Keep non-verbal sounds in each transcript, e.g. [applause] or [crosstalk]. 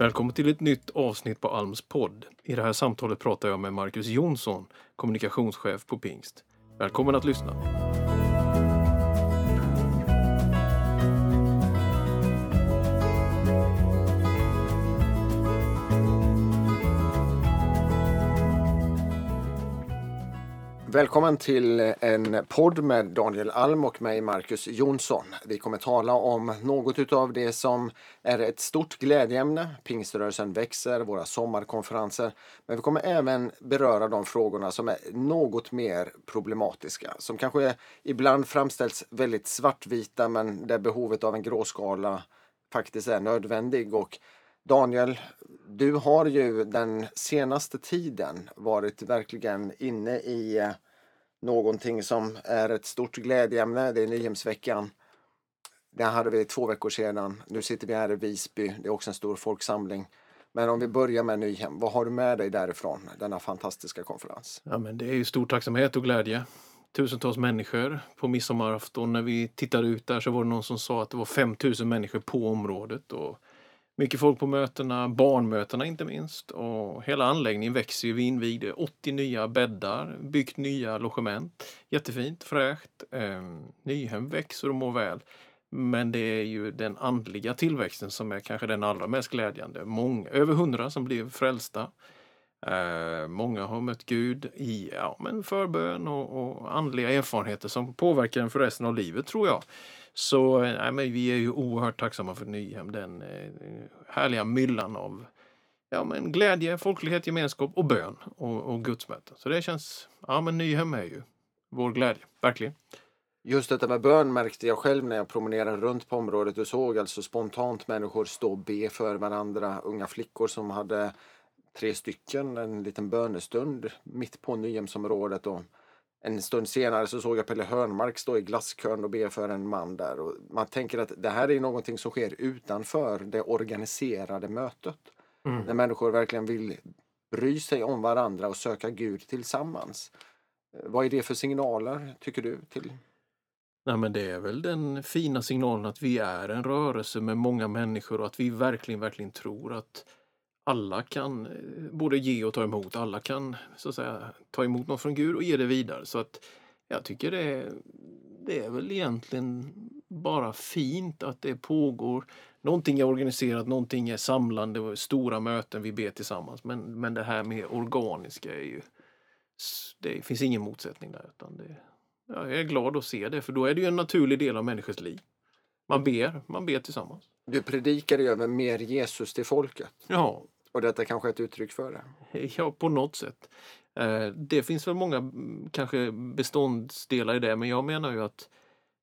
Välkommen till ett nytt avsnitt på Alms podd. I det här samtalet pratar jag med Marcus Jonsson, kommunikationschef på Pingst. Välkommen att lyssna. Välkommen till en podd med Daniel Alm och mig Marcus Jonsson. Vi kommer tala om något av det som är ett stort glädjeämne. Pingströrelsen växer, våra sommarkonferenser. Men vi kommer även beröra de frågorna som är något mer problematiska. Som kanske ibland framställs väldigt svartvita men där behovet av en gråskala faktiskt är nödvändig. Och Daniel, du har ju den senaste tiden varit verkligen inne i eh, någonting som är ett stort glädjeämne. Det är Nyhemsveckan. Det hade vi två veckor sedan. Nu sitter vi här i Visby. Det är också en stor folksamling. Men om vi börjar med Nyhem, vad har du med dig därifrån, denna fantastiska konferens? Ja, men det är ju stor tacksamhet och glädje. Tusentals människor på midsommarafton. När vi tittade ut där så var det någon som sa att det var 5000 människor på området. Och mycket folk på mötena, barnmötena inte minst. Och hela anläggningen växer ju. Vi invigde 80 nya bäddar, byggt nya logement. Jättefint, fräscht. Eh, Nyhem växer och mår väl. Men det är ju den andliga tillväxten som är kanske den allra mest glädjande. Många, över hundra som blev frälsta. Eh, många har mött Gud i ja, men förbön och, och andliga erfarenheter som påverkar en för resten av livet tror jag. Så nej, men vi är ju oerhört tacksamma för Nyhem, den eh, härliga myllan av ja, men glädje, folklighet, gemenskap och bön och, och gudsmöten. Så det känns, ja men Nyhem är ju vår glädje, verkligen. Just detta med bön märkte jag själv när jag promenerade runt på området och såg alltså spontant människor stå och be för varandra. Unga flickor som hade tre stycken, en liten bönestund mitt på Nyhemsområdet. Och en stund senare så såg jag Pelle Hörnmark stå i glasskön och be för en man där. Och man tänker att det här är någonting som sker utanför det organiserade mötet. Mm. När människor verkligen vill bry sig om varandra och söka Gud tillsammans. Vad är det för signaler, tycker du? till Nej, men det är väl den fina signalen att vi är en rörelse med många människor och att vi verkligen, verkligen tror att alla kan eh, både ge och ta emot. Alla kan så att säga ta emot något från Gud och ge det vidare. Så att jag tycker det är, det är väl egentligen bara fint att det pågår. Någonting är organiserat, någonting är samlande, stora möten, vi ber tillsammans. Men, men det här med organiska är ju... Det finns ingen motsättning där. Utan det, jag är glad att se det, för då är det ju en naturlig del av människors liv. Man ber, man ber tillsammans. Du predikar ju över mer Jesus till folket. Ja. Och detta kanske är ett uttryck för det? [laughs] Ja, på något sätt. Eh, det finns väl många mm, kanske beståndsdelar i det, men jag menar ju att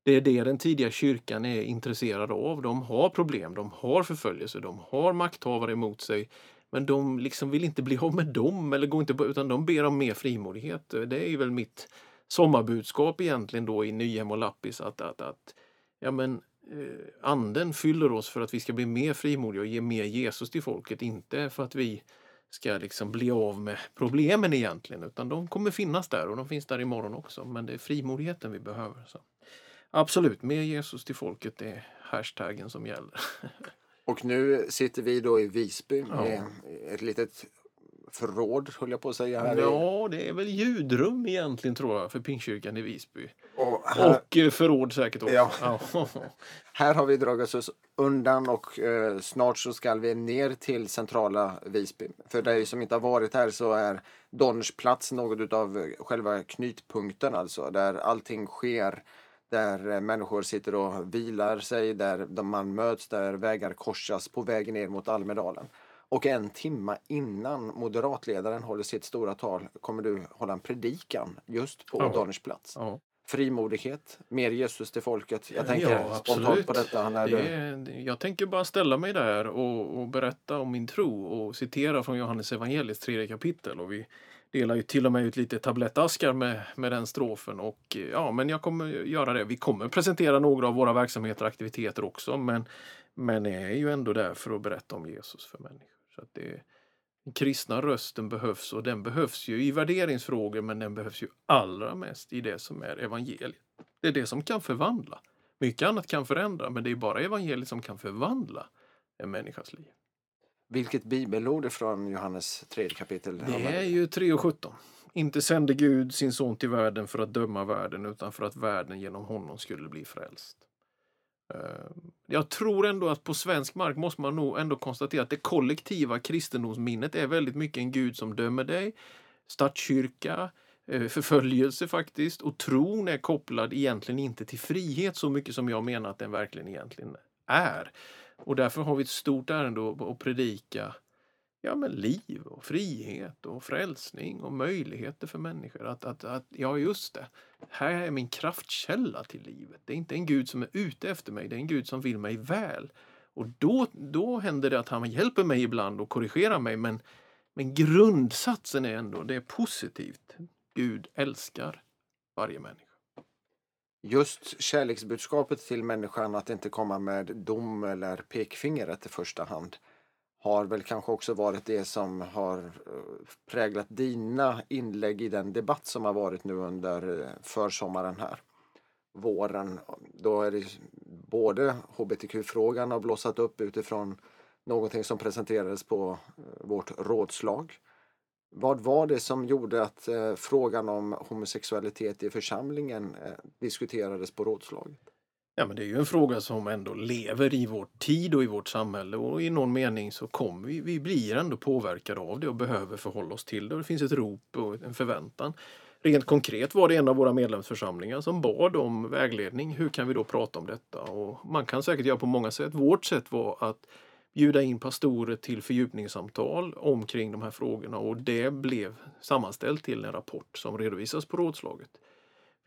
det är det den tidiga kyrkan är intresserad av. De har problem, de har förföljelse, de har makthavare emot sig. Men de liksom vill inte bli av med dem, eller går inte på, utan de ber om mer frimodighet. Eh, det är ju väl mitt sommarbudskap egentligen då i Nyhem och Lappis att, att, att ja, men, anden fyller oss för att vi ska bli mer frimodiga och ge mer Jesus till folket. Inte för att vi ska liksom bli av med problemen egentligen utan de kommer finnas där och de finns där imorgon också. Men det är frimodigheten vi behöver. Så. Absolut, mer Jesus till folket är hashtaggen som gäller. Och nu sitter vi då i Visby med ja. ett litet förråd, höll jag på att säga. Här ja, det är väl ljudrum egentligen tror jag för Pingstkyrkan i Visby. Och, här... och eh, förråd säkert också. Ja. [laughs] Här har vi dragit oss undan och eh, snart så ska vi ner till centrala Visby. För dig som inte har varit här så är Donnersplats något av själva knytpunkten alltså, där allting sker där eh, människor sitter och vilar sig, där man möts, där vägar korsas på vägen ner mot Almedalen. Och en timma innan moderatledaren håller sitt stora tal kommer du hålla en predikan just på ja. Donnersplats. Ja. Frimodighet, mer Jesus till folket. Jag tänker ja, spontant på detta. När det, du... Jag tänker bara ställa mig där och, och, berätta om min tro och citera från Johannes evangeliets tredje kapitel. Och vi delar ju till och med ut lite tablettaskar med, med den strofen. Och ja, men jag kommer göra det. Vi kommer presentera några av våra verksamheter och aktiviteter också. Men, men är ju ändå där för att berätta om Jesus för människor. Så att det, den kristna rösten behövs och den behövs ju i värderingsfrågor men den behövs ju allra mest i det som är evangeliet. Det är det som kan förvandla. Mycket annat kan förändra men det är bara evangeliet som kan förvandla en människas liv. Vilket bibelord från Johannes 3 kapitel? Det är ju 3 och 17. Inte sände Gud sin son till världen för att döma världen utan för att världen genom honom skulle bli frälst. Eh, jag tror ändå att på svensk mark måste man nog ändå konstatera att det kollektiva kristendomsminnet är väldigt mycket en Gud som dömer dig. Statskyrka, eh, förföljelse faktiskt och tron är kopplad egentligen inte till frihet så mycket som jag menar att den verkligen egentligen är. Och därför har vi ett stort ärende att predika ja, men liv och frihet och frälsning och möjligheter för människor. Att, att, att, ja, just det. Här är min kraftkälla till livet. Det är inte en Gud som är ute efter mig, det är en Gud som vill mig väl. Och då, då händer det att han hjälper mig ibland och korrigerar mig, men, men grundsatsen är ändå, det är positivt. Gud älskar varje människa. Just kärleksbudskapet till människan, att inte komma med dom eller pekfingret i första hand har väl kanske också varit det som har eh, präglat dina inlägg i den debatt som har varit nu under eh, försommaren här. Våren. Då är det både hbtq-frågan har blossat upp utifrån någonting som presenterades på eh, vårt rådslag. Vad var det som gjorde att frågan om homosexualitet i församlingen diskuterades på rådslaget? Ja, men det är ju en fråga som ändå lever i vår tid och i vårt samhälle och i någon mening så kommer vi, vi blir ändå påverkade av det och behöver förhålla oss till det. Och det finns ett rop och en förväntan. Rent konkret var det en av våra medlemsförsamlingar som bad om vägledning. Hur kan vi då prata om detta? Och man kan säkert göra på många sätt. Vårt sätt var att bjuda in pastorer till fördjupningssamtal omkring de här frågorna och det blev sammanställt till en rapport som redovisas på rådslaget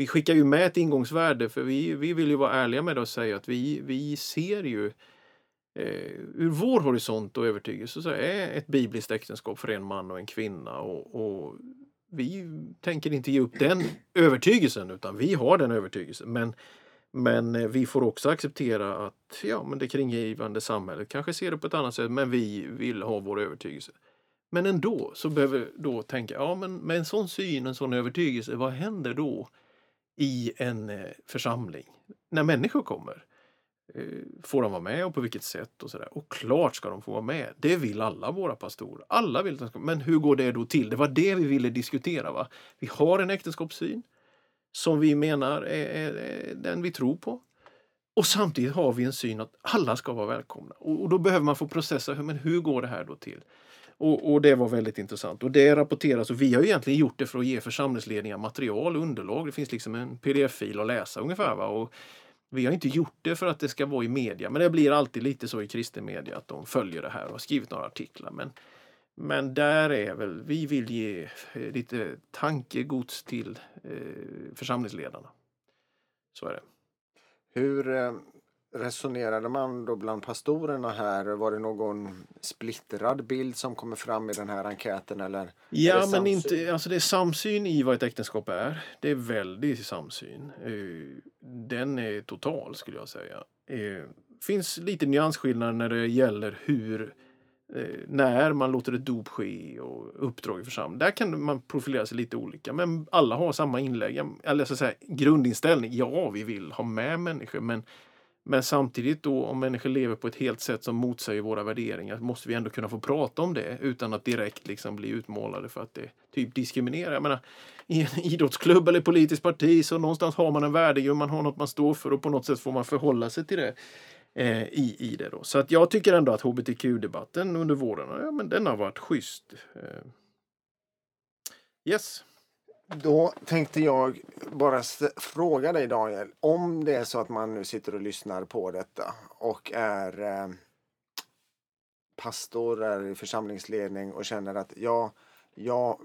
vi skickar ju med ett ingångsvärde för vi, vi vill ju vara ärliga med det och säga att vi, vi ser ju eh, ur vår horisont och övertygelse så är ett bibliskt äktenskap för en man och en kvinna och, och vi tänker inte ge upp den övertygelsen utan vi har den övertygelsen. Men, men eh, vi får också acceptera att ja, men det kringgivande samhället kanske ser det på ett annat sätt men vi vill ha vår övertygelse. Men ändå så behöver vi då tänka, ja men med en sån syn, en sån övertygelse, vad händer då i en eh, församling. När människor kommer. Eh, får de vara med och på vilket sätt och sådär. Och klart ska de få vara med. Det vill alla våra pastorer. Alla vill att Men hur går det då till? Det var det vi ville diskutera. Va? Vi har en äktenskapssyn som vi menar är, är, är den vi tror på. Och samtidigt har vi en syn att alla ska vara välkomna. Och, och då behöver man få processa, men hur går det här då till? Och, och, det var väldigt intressant. Och det rapporteras och vi har egentligen gjort det för att ge församlingsledningar material och underlag. Det finns liksom en pdf-fil att läsa ungefär. Va? Och vi har inte gjort det för att det ska vara i media, men det blir alltid lite så i kristen media att de följer det här och har skrivit några artiklar. Men, men där är väl, vi vill ge eh, lite tankegods till eh, församlingsledarna. Så är det. Hur eh, resonerade man då bland pastorerna här? Var det någon splittrad bild som kommer fram i den här enkäten? Eller ja, men inte, alltså det är samsyn i vad ett äktenskap är. Det är väldigt samsyn. Eh, den är total skulle jag säga. Det eh, finns lite nyansskillnader när det gäller hur eh, när man låter ett dop ske och uppdrag i församlingen. Där kan man profilera sig lite olika. Men alla har samma inlägg, eller så säga, grundinställning. Ja, vi vill ha med människor men men samtidigt då om människor lever på ett helt sätt som motsäger våra värderingar måste vi ändå kunna få prata om det utan att direkt liksom bli utmålade för att det typ diskriminerar. Jag menar, I en [laughs] idrottsklubb eller politiskt parti så någonstans har man en värdegrund, man har något man står för och på något sätt får man förhålla sig till det. Eh, i, i det då. Så att jag tycker ändå att hbtq-debatten under våren, ja, men den har varit schysst. Eh. Yes. Då tänkte jag bara fråga dig Daniel, om det är så att man nu sitter och lyssnar på detta och är eh, pastor, är i församlingsledning och känner att ja, jag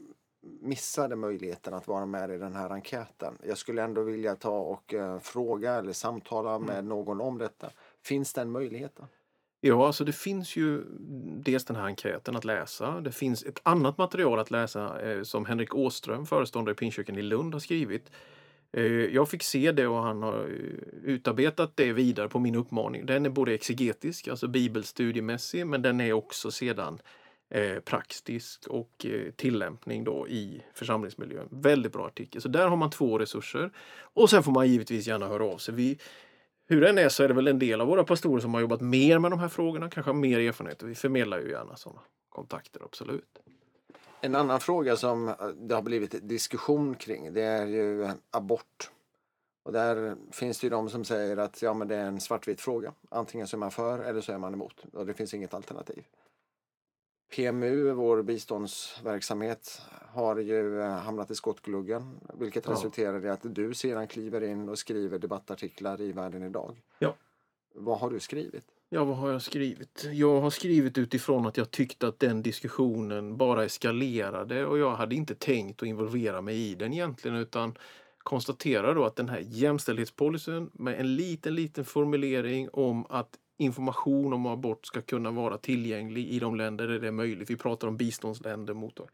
missade möjligheten att vara med i den här enkäten. Jag skulle ändå vilja ta och eh, fråga eller samtala med mm. någon om detta. Finns den möjligheten? Ja, alltså det finns ju dels den här enkäten att läsa. Det finns ett annat material att läsa eh, som Henrik Åström, föreståndare i Pingstkyrkan i Lund, har skrivit. Eh, jag fick se det och han har eh, utarbetat det vidare på min uppmaning. Den är både exegetisk, alltså bibelstudiemässig, men den är också sedan eh, praktisk och eh, tillämpning då i församlingsmiljön. Väldigt bra artikel. Så där har man två resurser. Och sen får man givetvis gärna höra av sig. Vi, hur den är så är det väl en del av våra pastorer som har jobbat mer med de här frågorna, kanske har mer erfarenhet. Vi förmedlar ju gärna sådana kontakter, absolut. En annan fråga som eh, det har blivit diskussion kring det är ju abort. Och där finns det ju de som säger att ja, men det är en svartvit fråga. Antingen så är man för eller så är man emot och det finns inget alternativ. PMU, vår biståndsverksamhet, har ju eh, hamnat i skottgluggen vilket ja. resulterar i att du sedan kliver in och skriver debattartiklar i Världen idag. Ja. Vad har du skrivit? Ja, vad har jag skrivit? Jag har skrivit utifrån att jag tyckte att den diskussionen bara eskalerade och jag hade inte tänkt att involvera mig i den egentligen utan konstaterar då att den här jämställdhetspolicyn med en liten, liten formulering om att information om abort ska kunna vara tillgänglig i de länder där det är möjligt. Vi pratar om biståndsländer mot eh,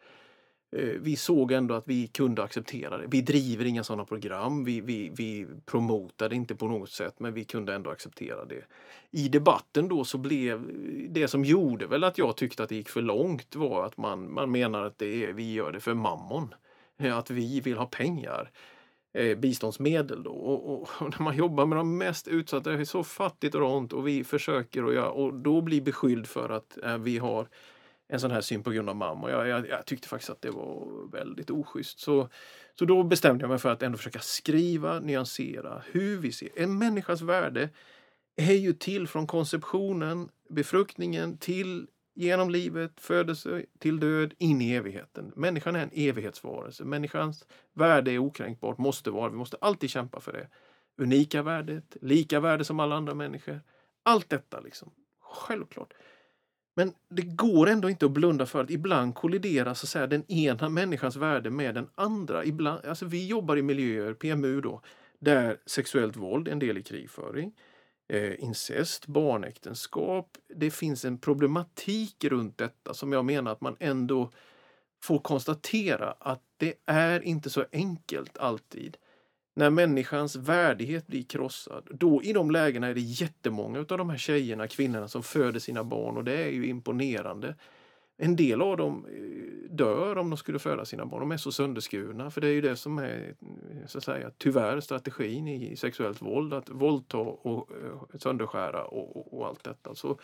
vi såg ändå att vi kunde acceptera det. Vi driver inga sådana program, vi, vi, vi promotar det inte på något sätt, men vi kunde ändå acceptera det. I debatten då så blev det som gjorde väl att jag tyckte att det gick för långt var att man, man menar att det är, vi gör det för mammon. Eh, att vi vill ha pengar eh, biståndsmedel. Då. Och, och, och, [laughs] när man jobbar med de mest utsatta, det är så fattigt och ont och vi försöker och, jag, och då blir beskylld för att eh, vi har en sån här syn på grund av mamma. Jag, jag, jag, tyckte faktiskt att det var väldigt oschysst. Så, så då bestämde jag mig för att ändå försöka skriva, nyansera hur vi ser. En människas värde är ju till från konceptionen, befruktningen till genom livet, födelse till död, in i evigheten. Människan är en evighetsvarelse. Människans värde är okränkbart, måste vara. Vi måste alltid kämpa för det. Unika värdet, lika värde som alla andra människor. Allt detta liksom. Självklart. Men det går ändå inte att blunda för att ibland kolliderar så att säga, den ena människans värde med den andra. Ibland, alltså vi jobbar i miljöer, PMU då, där sexuellt våld är en del i krigföring Eh, incest, barnäktenskap. Det finns en problematik runt detta som jag menar att man ändå får konstatera att det är inte så enkelt alltid. När människans värdighet blir krossad, då i de lägena är det jättemånga av de här tjejerna, kvinnorna som föder sina barn och det är ju imponerande. En del av dem eh, dör om de skulle föda sina barn. De är så sönderskurna. För det är ju det som är eh, så att säga, tyvärr strategin i sexuellt våld. Att våldta och eh, sönderskära och, och, och allt detta. Så,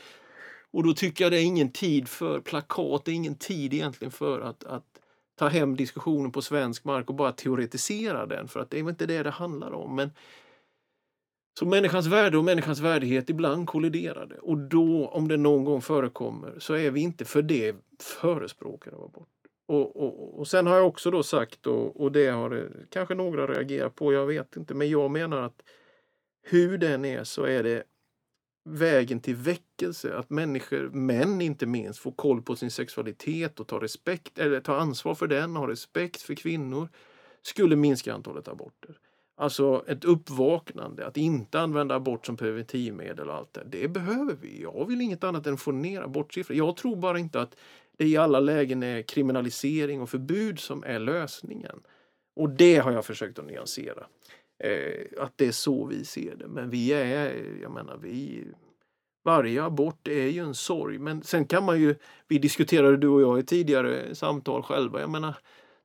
och då tycker jag det är ingen tid för plakat. Det är ingen tid egentligen för att, att ta hem diskussionen på svensk mark och bara teoretisera den. För att det är inte det det handlar om. Men så människans värde och människans värdighet ibland kolliderade. Och då, om det någon gång förekommer, så är vi inte för det förespråkare av abort. Och, och, och sen har jag också då sagt, och, och det har eh, kanske några reagerat på, jag vet inte, men jag menar att hur den är så är det vägen till väckelse, att människor, män inte minst, får koll på sin sexualitet och tar respekt, eller tar ansvar för den, har respekt för kvinnor, skulle minska antalet aborter. Alltså ett uppvaknande, att inte använda abort som preventivmedel och allt det. Det behöver vi. Jag vill inget annat än få ner abortsiffror. Jag tror bara inte att det i alla lägen är kriminalisering och förbud som är lösningen. Och det har jag försökt att nyansera. Eh, att det är så vi ser det. Men vi är, jag menar, vi varje abort är ju en sorg. Men sen kan man ju, vi diskuterade du och jag i tidigare samtal själva, jag menar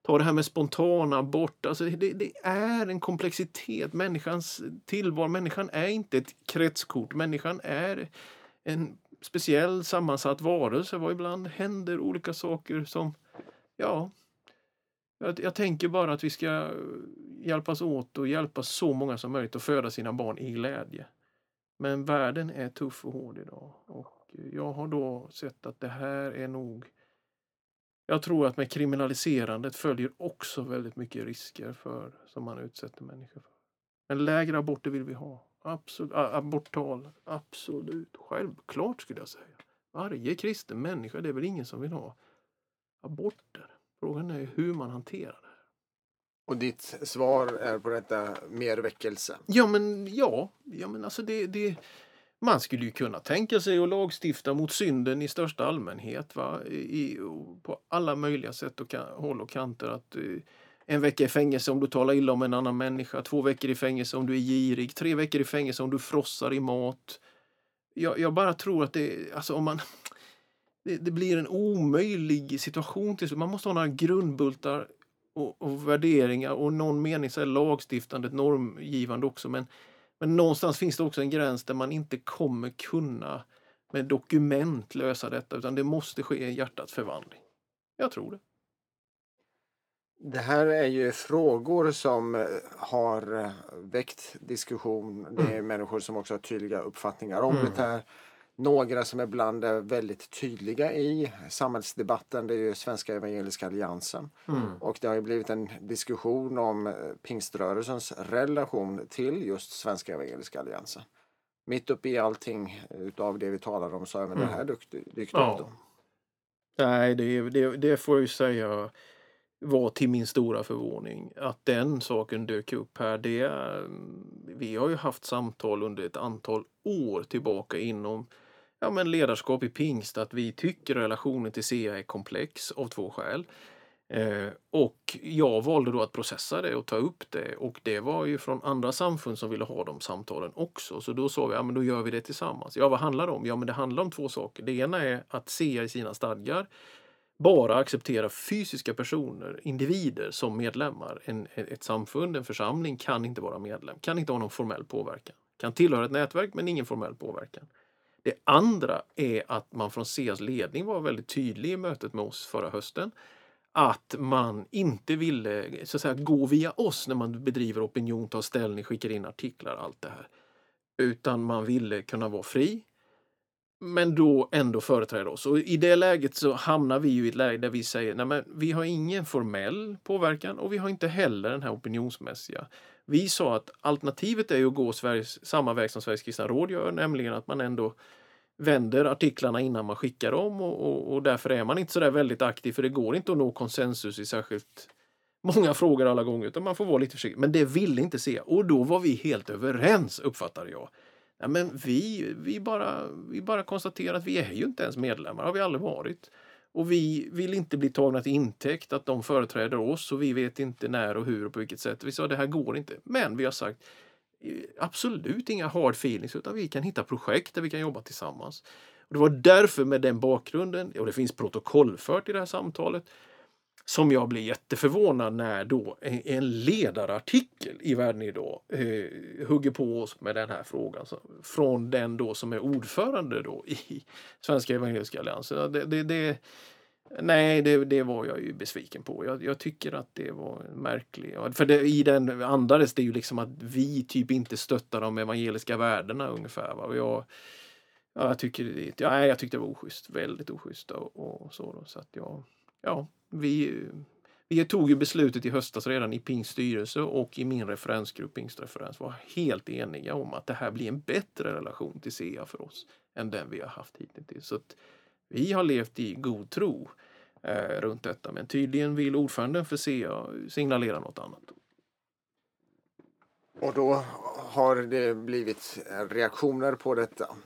Ta det här med spontana abort. Alltså det, det, är en komplexitet. Människans tillvaro, människan är inte ett kretskort. Människan är en speciell sammansatt varelse. var ibland händer olika saker som, ja, jag, jag, tänker bara att vi ska hjälpas åt och hjälpa så många som möjligt att föda sina barn i glädje. Men världen är tuff och hård idag. Och jag har då sett att det här är nog jag tror att med kriminaliserandet följer också väldigt mycket risker för som man utsätter människor för. Men lägre aborter vill vi ha. Absolut. Aborttal. Absolut. Självklart skulle jag säga. Varje kristen människa, det är väl ingen som vill ha aborter. Frågan är hur man hanterar det. Och ditt svar är på detta mer väckelse? Ja, men ja. ja men alltså det, det, man skulle ju kunna tänka sig att lagstifta mot synden i största allmänhet va? I, på alla möjliga sätt och kan, håll och kanter. Att, eh, en vecka i fängelse om du talar illa om en annan människa, två veckor i fängelse om du är girig, tre veckor i fängelse om du frossar i mat. Jag, jag bara tror att det, alltså om man, [laughs] det, det blir en omöjlig situation till Man måste ha några grundbultar och, och värderingar och någon mening så är lagstiftandet normgivande också. Men men någonstans finns det också en gräns där man inte kommer kunna med dokument lösa detta utan det måste ske en hjärtats förvandling. Jag tror det. Det här är ju frågor som eh, har eh, väckt diskussion. Det är mm. människor som också har tydliga uppfattningar om mm. det här. Några som ibland är väldigt tydliga i samhällsdebatten det är ju Svenska Evangeliska Alliansen. Mm. Och det har ju blivit en diskussion om eh, pingströrelsens relation till just Svenska Evangeliska Alliansen. Mitt uppe i allting utav det vi talar om så har även mm. det här dykt, dykt ja. upp. Nej, det, det, det får jag ju säga var till min stora förvåning att den saken dök upp här. Det, vi har ju haft samtal under ett antal år tillbaka inom ja, men ledarskap i pingst att vi tycker relationen till CA är komplex av två skäl. Eh, och jag valde då att processa det och ta upp det och det var ju från andra samfund som ville ha de samtalen också. Så då sa vi, ja men då gör vi det tillsammans. Ja, vad handlar det om? Ja, men det handlar om två saker. Det ena är att CA i sina stadgar bara acceptera fysiska personer, individer som medlemmar. En, ett samfund, en församling kan inte vara medlem, kan inte ha någon formell påverkan. Kan tillhöra ett nätverk men ingen formell påverkan. Det andra är att man från CEAs ledning var väldigt tydlig i mötet med oss förra hösten. Att man inte ville så att säga, gå via oss när man bedriver opinion, tar ställning, skickar in artiklar, allt det här. Utan man ville kunna vara fri, men då ändå företräda oss. Och I det läget så hamnar vi ju i ett läge där vi säger nej men vi har ingen formell påverkan och vi har inte heller den här opinionsmässiga. Vi sa att alternativet är att gå Sveriges, samma väg som Sveriges kristna råd gör, nämligen att man ändå vänder artiklarna innan man skickar dem och, och, och därför är man inte så där väldigt aktiv för det går inte att nå konsensus i särskilt många [laughs] frågor alla gånger utan man får vara lite försiktig. Men det ville inte se och då var vi helt överens uppfattade jag. Ja, men vi, vi, bara, vi bara konstaterar att vi är ju inte ens medlemmar, har vi aldrig varit. Och vi vill inte bli tagna till intäkt att de företräder oss och vi vet inte när och hur och på vilket sätt. Vi sa det här går inte. Men vi har sagt absolut inga hard feelings utan vi kan hitta projekt där vi kan jobba tillsammans. Och det var därför med den bakgrunden, och det finns protokollfört i det här samtalet, som jag blir jätteförvånad när då en ledarartikel i Världen idag eh, hugger på oss med den här frågan. Så, från den då som är ordförande då i Svenska Evangeliska Alliansen. Det, det, det, nej, det, det var jag ju besviken på. Jag, jag tycker att det var märkligt. För det, i den andades det ju liksom att vi typ inte stöttar de evangeliska värdena ungefär. Va? Och jag, ja, jag, tycker, ja, jag tyckte det var oschysst. Väldigt oschysst. Och, och så, då, så att jag, ja, vi, vi tog ju beslutet i höstas redan i Pings styrelse och i min referensgrupp Pingstreferens var helt eniga om att det här blir en bättre relation till SEA för oss än den vi har haft hittills. Så vi har levt i god tro eh, runt detta men tydligen vill ordföranden för SEA signalera något annat. Och då har det blivit reaktioner på detta?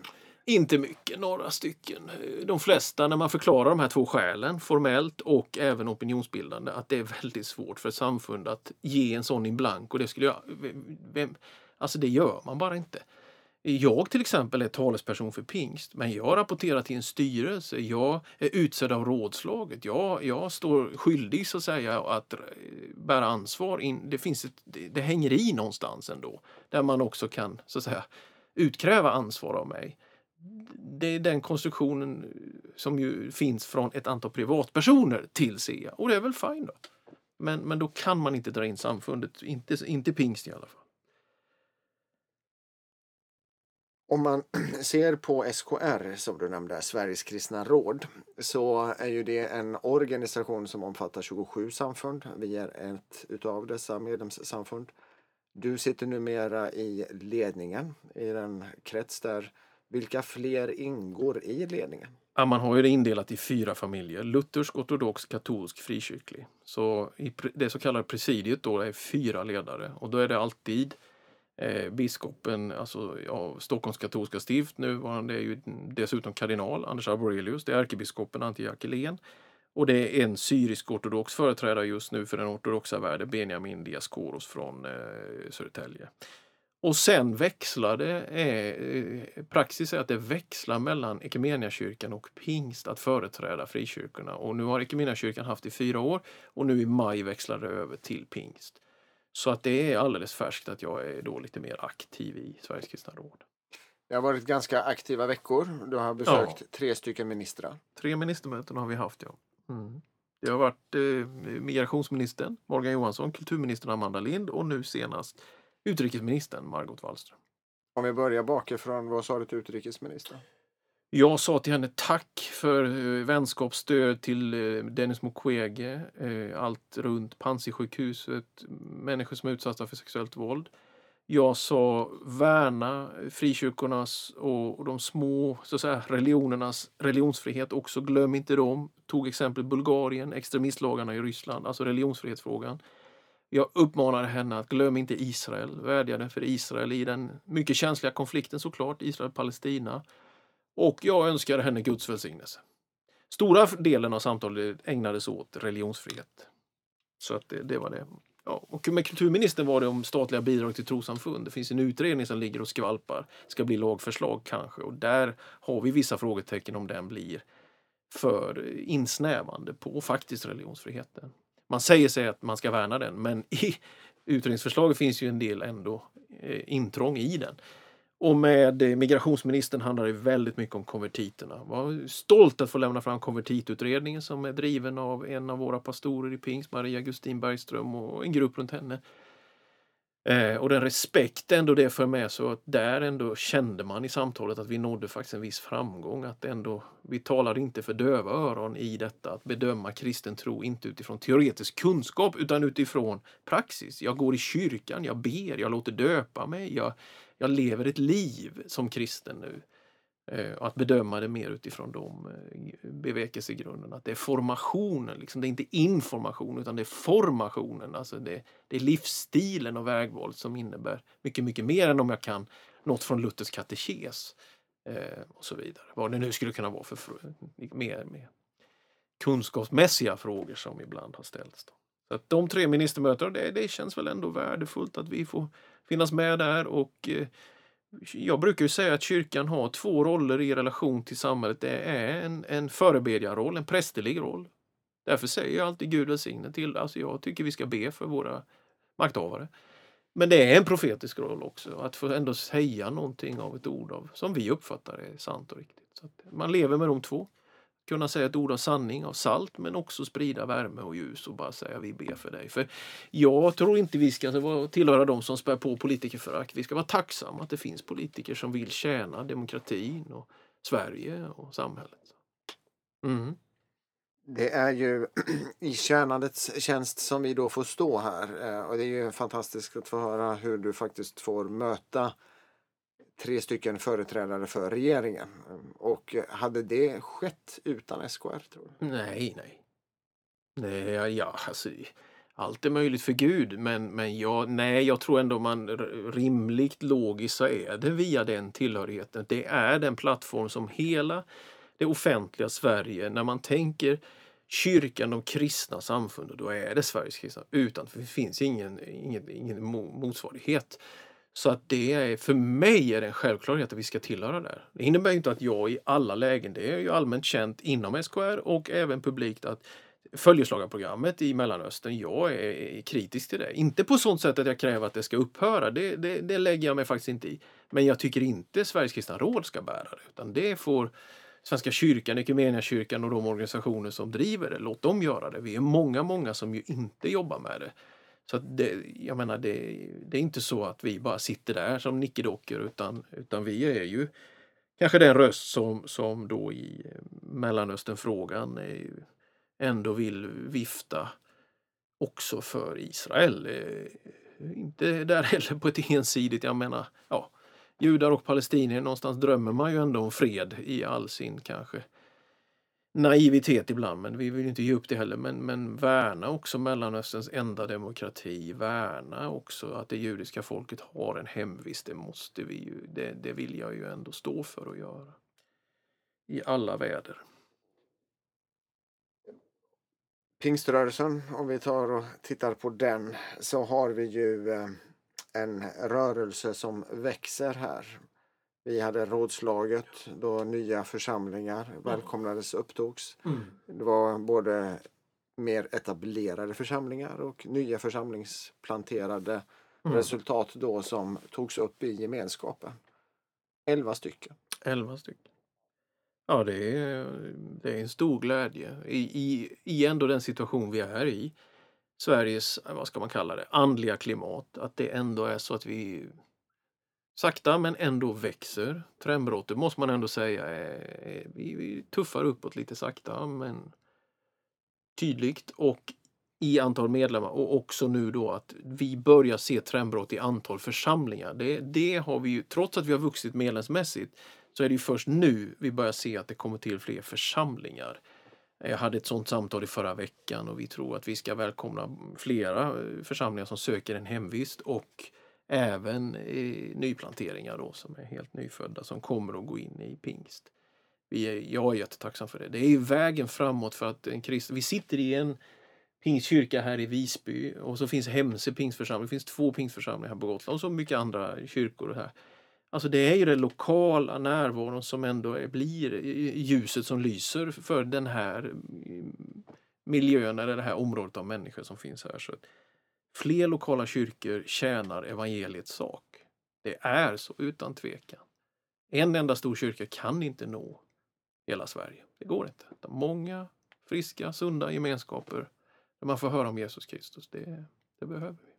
Inte mycket, några stycken. De flesta, när man förklarar de här två skälen, formellt och även opinionsbildande, att det är väldigt svårt för ett samfund att ge en sån in blank. Och det skulle jag... Vem, alltså det gör man bara inte. Jag till exempel är talesperson för pingst, men jag rapporterar till en styrelse. Jag är utsedd av rådslaget. Jag, jag står skyldig så att säga att eh, bära ansvar. In, det, finns ett, det, det hänger i någonstans ändå, där man också kan så att säga utkräva ansvar av mig det är den konstruktionen eh, som ju finns från ett antal privatpersoner till SEA. Och det är väl fine då. Men, men då kan man inte dra in samfundet, inte, inte pingst i alla fall. Om man [clears throat] ser på SKR, som du nämnde, Sveriges kristna råd, så är ju det en organisation som omfattar 27 samfund. Vi är ett utav dessa medlemssamfund. Du sitter numera i ledningen i den krets där vilka fler ingår i ledningen? Ja, man har ju det indelat i fyra familjer. Luthersk, ortodox, katolsk, frikyrklig. Så i det så kallade presidiet då är fyra ledare och då är det alltid eh, biskopen, alltså ja, Stockholms katolska stift nuvarande är ju dessutom kardinal Anders Arborelius, det är ärkebiskopen Antje Jackelén och det är en syrisk-ortodox företrädare just nu för den ortodoxa världen, Benjamin Diaskoros från eh, Södertälje. Och sen växlade, eh, praxis är att det växlar mellan Equmeniakyrkan och pingst att företräda frikyrkorna. Och nu har Equmeniakyrkan haft i fyra år och nu i maj växlar det över till pingst. Så att det är alldeles färskt att jag är då lite mer aktiv i Sveriges kristna råd. Det har varit ganska aktiva veckor. Du har besökt ja. tre stycken ministrar. Tre ministermöten har vi haft, ja. Mm. Det har varit eh, migrationsministern Morgan Johansson, kulturministern Amanda Lind och nu senast utrikesministern Margot Wallström. Om vi börjar bakifrån, vad sa du till utrikesministern? Jag sa till henne tack för eh, vänskapsstöd till eh, Dennis Mukwege, eh, allt runt Panzisjukhuset, människor som är utsatta för sexuellt våld. Jag sa värna frikyrkornas och de små så att säga, religionernas religionsfrihet också. Glöm inte dem. Tog exempel Bulgarien, extremistlagarna i Ryssland, alltså religionsfrihetsfrågan. Jag uppmanade henne att glöm inte Israel, vädjade för Israel i den mycket känsliga konflikten såklart, Israel-Palestina. Och jag önskade henne Guds välsignelse. Stora delen av samtalet ägnades åt religionsfrihet. Så att det, det var det. Ja, och med kulturministern var det om statliga bidrag till trossamfund. Det finns en utredning som ligger och skvalpar. Ska bli lagförslag kanske. Och där har vi vissa frågetecken om den blir för insnävande på faktiskt religionsfriheten. Man säger sig att man ska värna den, men i utredningsförslaget finns ju en del ändå eh, intrång i den. Och med eh, migrationsministern handlar det väldigt mycket om konvertiterna. Jag var stolt att få lämna fram konvertitutredningen som är driven av en av våra pastorer i pingst, Maria Gustin Bergström och en grupp runt henne. Eh, och den respekt ändå det för med sig, att där ändå kände man i samtalet att vi nådde faktiskt en viss framgång. Att ändå, vi talade inte för döva öron i detta att bedöma kristen tro, inte utifrån teoretisk kunskap utan utifrån praxis. Jag går i kyrkan, jag ber, jag låter döpa mig, jag, jag lever ett liv som kristen nu. Eh, att bedöma det mer utifrån de eh, bevekelsegrunderna. Att det är formationen, liksom. det är inte information utan det är formationen. Alltså det, det är livsstilen och vägvalet som innebär mycket, mycket mer än om jag kan något från Luthers katekes. Eh, och så vidare. Vad det nu skulle kunna vara för mer, mer kunskapsmässiga frågor som ibland har ställts. Då. Så att de tre ministermötena, det, det känns väl ändå värdefullt att vi får finnas med där och eh, jag brukar ju säga att kyrkan har två roller i relation till samhället. Det är en, en förebedjarroll, en prästerlig roll. Därför säger jag alltid Gud välsigne till. Alltså jag tycker vi ska be för våra makthavare. Men det är en profetisk roll också, att få ändå säga någonting av ett ord av, som vi uppfattar är sant och riktigt. Så man lever med de två kunna säga ett ord av sanning, av salt, men också sprida värme och ljus och bara säga vi ber för dig. För jag tror inte vi ska tillhöra de som spär på politikerförakt. Vi ska vara tacksamma att det finns politiker som vill tjäna demokratin och Sverige och samhället. Mm. Det är ju [clears throat] i tjänandets tjänst som vi då får stå här eh, och det är ju fantastiskt att få höra hur du faktiskt får möta tre stycken företrädare för regeringen. Och hade det skett utan SKR? tror du? Nej, nej. Nej, ja, alltså, allt är möjligt för Gud, men, men jag, nej, jag tror ändå man rimligt logiskt så är det via den tillhörigheten. Det är den plattform som hela det offentliga Sverige, när man tänker kyrkan, de kristna samfunden, då är det Sveriges kristna. Utan det finns ingen, ingen, ingen motsvarighet. Så att det är, för mig är det en självklarhet att vi ska tillhöra där. Det innebär inte att jag i alla lägen, det är ju allmänt känt inom SKR och även publikt att följeslagarprogrammet i Mellanöstern, jag är kritisk till det. Inte på sånt sätt att jag kräver att det ska upphöra, det, det, det lägger jag mig faktiskt inte i. Men jag tycker inte Sveriges kristna råd ska bära det, utan det får Svenska kyrkan, Equmeniakyrkan och de organisationer som driver det, låt dem göra det. Vi är många, många som ju inte jobbar med det. Så det, jag menar, det, det, är inte så att vi bara sitter där som nickedockor utan, utan vi är ju kanske den röst som, som då i Mellanösternfrågan ändå vill vifta också för Israel. Eh, inte där heller på ett ensidigt, jag menar, ja, judar och palestinier, någonstans drömmer man ju ändå om fred i all sin kanske naivitet ibland, men vi vill inte ge upp det heller. Men, men värna också Mellanösterns enda demokrati. Värna också att det judiska folket har en hemvist. Det måste vi ju, det, det vill jag ju ändå stå för att göra. I alla väder. Pingströrelsen, om vi tar och tittar på den, så har vi ju eh, en rörelse som växer här. Vi hade rådslaget då nya församlingar välkomnades upptogs. Mm. Det var både mer etablerade församlingar och nya församlingsplanterade Mm. resultat då som togs upp i gemenskapen. Elva stycken. Elva stycken. Ja, det är, det är en stor glädje i, i, i ändå den situation vi är i. Sveriges, vad ska man kalla det, andliga klimat. Att det ändå är så att vi sakta men ändå växer. Trendbrottet måste man ändå säga är, vi, vi tuffar uppåt lite sakta men tydligt och i antal medlemmar och också nu då att vi börjar se trendbrott i antal församlingar. Det, det har vi ju, trots att vi har vuxit medlemsmässigt så är det ju först nu vi börjar se att det kommer till fler församlingar. Jag hade ett sådant samtal i förra veckan och vi tror att vi ska välkomna flera eh, församlingar som söker en hemvist och även nyplanteringar då som är helt nyfödda som kommer att gå in i pingst. Vi är, jag är jättetacksam för det. Det är ju vägen framåt för att en krist, Vi sitter i en pingstkyrka här i Visby och så finns Hemse pingstförsamling. Det finns två pingstförsamlingar här på Gotland och så mycket andra kyrkor här. Alltså det är ju den lokala närvaron som ändå är, blir ljuset som lyser för den här mm, miljön eller det här området av människor som finns här. Så fler lokala kyrkor tjänar evangeliets sak. Det är så utan tvekan. En enda stor kyrka kan inte nå hela Sverige. Det går inte. Många friska, sunda gemenskaper där man får höra om Jesus Kristus. Det, det behöver vi.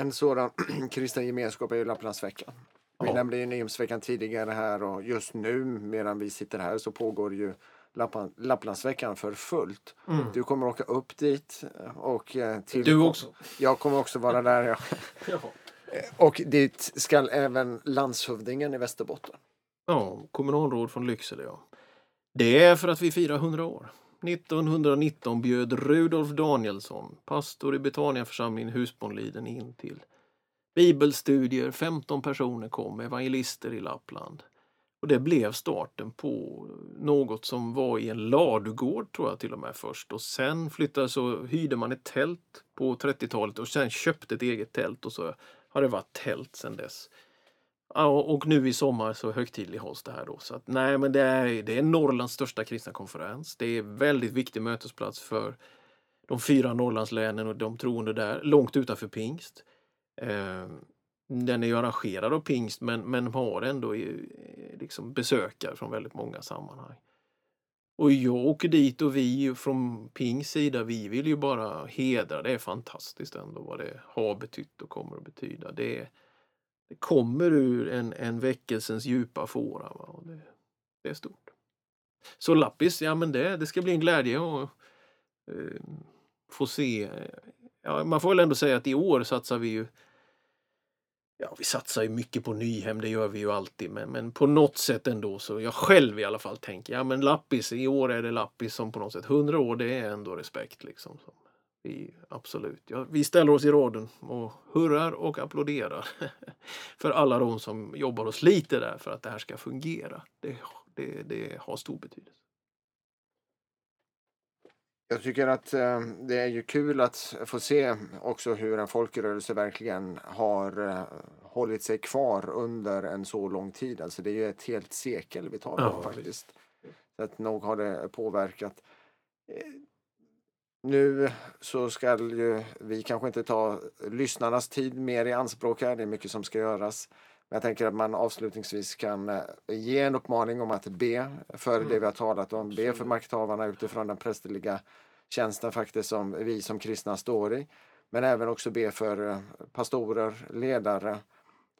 En sådan [clears throat] kristen gemenskap är ju Lapplandsveckan. Vi Ja. nämnde ju Nyhemsveckan tidigare här och just nu medan vi sitter här så pågår ju Lapplandsveckan för fullt. Mm. Du kommer åka upp dit och eh, till... Du också? Jag kommer också vara [laughs] där ja. Ja. Och dit ska även landshövdingen i Västerbotten. Ja, kommunalråd från Lycksele, ja. Det är för att vi firar 100 år. 1919 bjöd Rudolf Danielsson, pastor i Betaniaförsamlingen Husbondliden, in till bibelstudier. 15 personer kom, evangelister i Lappland. Och det blev starten på något som var i en ladugård tror jag till och med först. Och sen flyttade så hyrde man ett tält på 30-talet och sen köpte ett eget tält och så har det varit tält sen dess. Och nu i sommar så högtidlighålls det här då. Så att, nej, men det är, det är Norrlands största kristna konferens. Det är väldigt viktig mötesplats för de fyra Norrlandslänen och de troende där, långt utanför pingst. Ehm, den är ju arrangerad av pingst men, men har ändå eh, liksom besökare från väldigt många sammanhang. Och jag åker dit och vi från Pings sida, vi vill ju bara hedra. Det är fantastiskt ändå vad det har betytt och kommer att betyda. Det, är- det kommer ur en, en väckelsens djupa fåra. Va? Och det, det är stort. Så Lappis, ja men det, det ska bli en glädje att eh, få se. Ja, man får väl ändå säga att i år satsar vi ju Ja, vi satsar ju mycket på Nyhem, det gör vi ju alltid, men, men på något sätt ändå så jag själv i alla fall tänker, ja men Lappis, i år är det Lappis som på något sätt, 100 år det är ändå respekt liksom. Vi, absolut. Ja, vi ställer oss i raden och hurrar och applåderar [laughs] för alla de som jobbar och sliter där för att det här ska fungera. Det, det, det har stor betydelse. Jag tycker att eh, det är ju kul att få se också hur en folkrörelse verkligen har eh, hållit sig kvar under en så lång tid. Alltså det är ju ett helt sekel vi talar om Ja, faktiskt. Så att nog har det påverkat. Eh, Nu så ska ju vi kanske inte ta lyssnarnas tid mer i anspråk här. Det är mycket som ska göras. Men jag tänker att man avslutningsvis kan eh, ge en uppmaning om att be för det vi har talat om. Be för makthavarna utifrån den prästerliga tjänsten faktiskt som vi som kristna står i. Men även också be för eh, pastorer, ledare.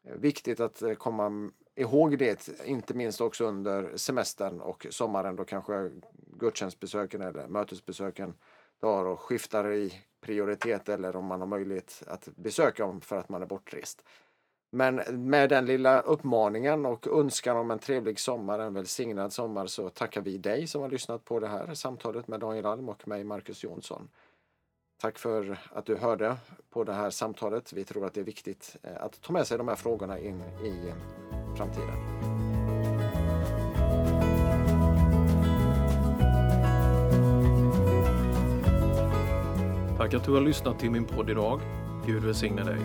Viktigt att eh, komma ihåg det, inte minst också under semestern och sommaren då kanske gudstjänstbesöken eller mötesbesöken tar och skiftar i prioritet eller om man har möjlighet att besöka dem för att man är bortrest. Men med den lilla uppmaningen och önskan om en trevlig sommar, en välsignad sommar, så tackar vi dig som har lyssnat på det här samtalet med Daniel Alm och mig, Marcus Jonsson. Tack för att du hörde på det här samtalet. Vi tror att det är viktigt eh, att ta med sig de här frågorna in i framtiden. Tack att du har lyssnat till min podd idag. Gud välsigne dig.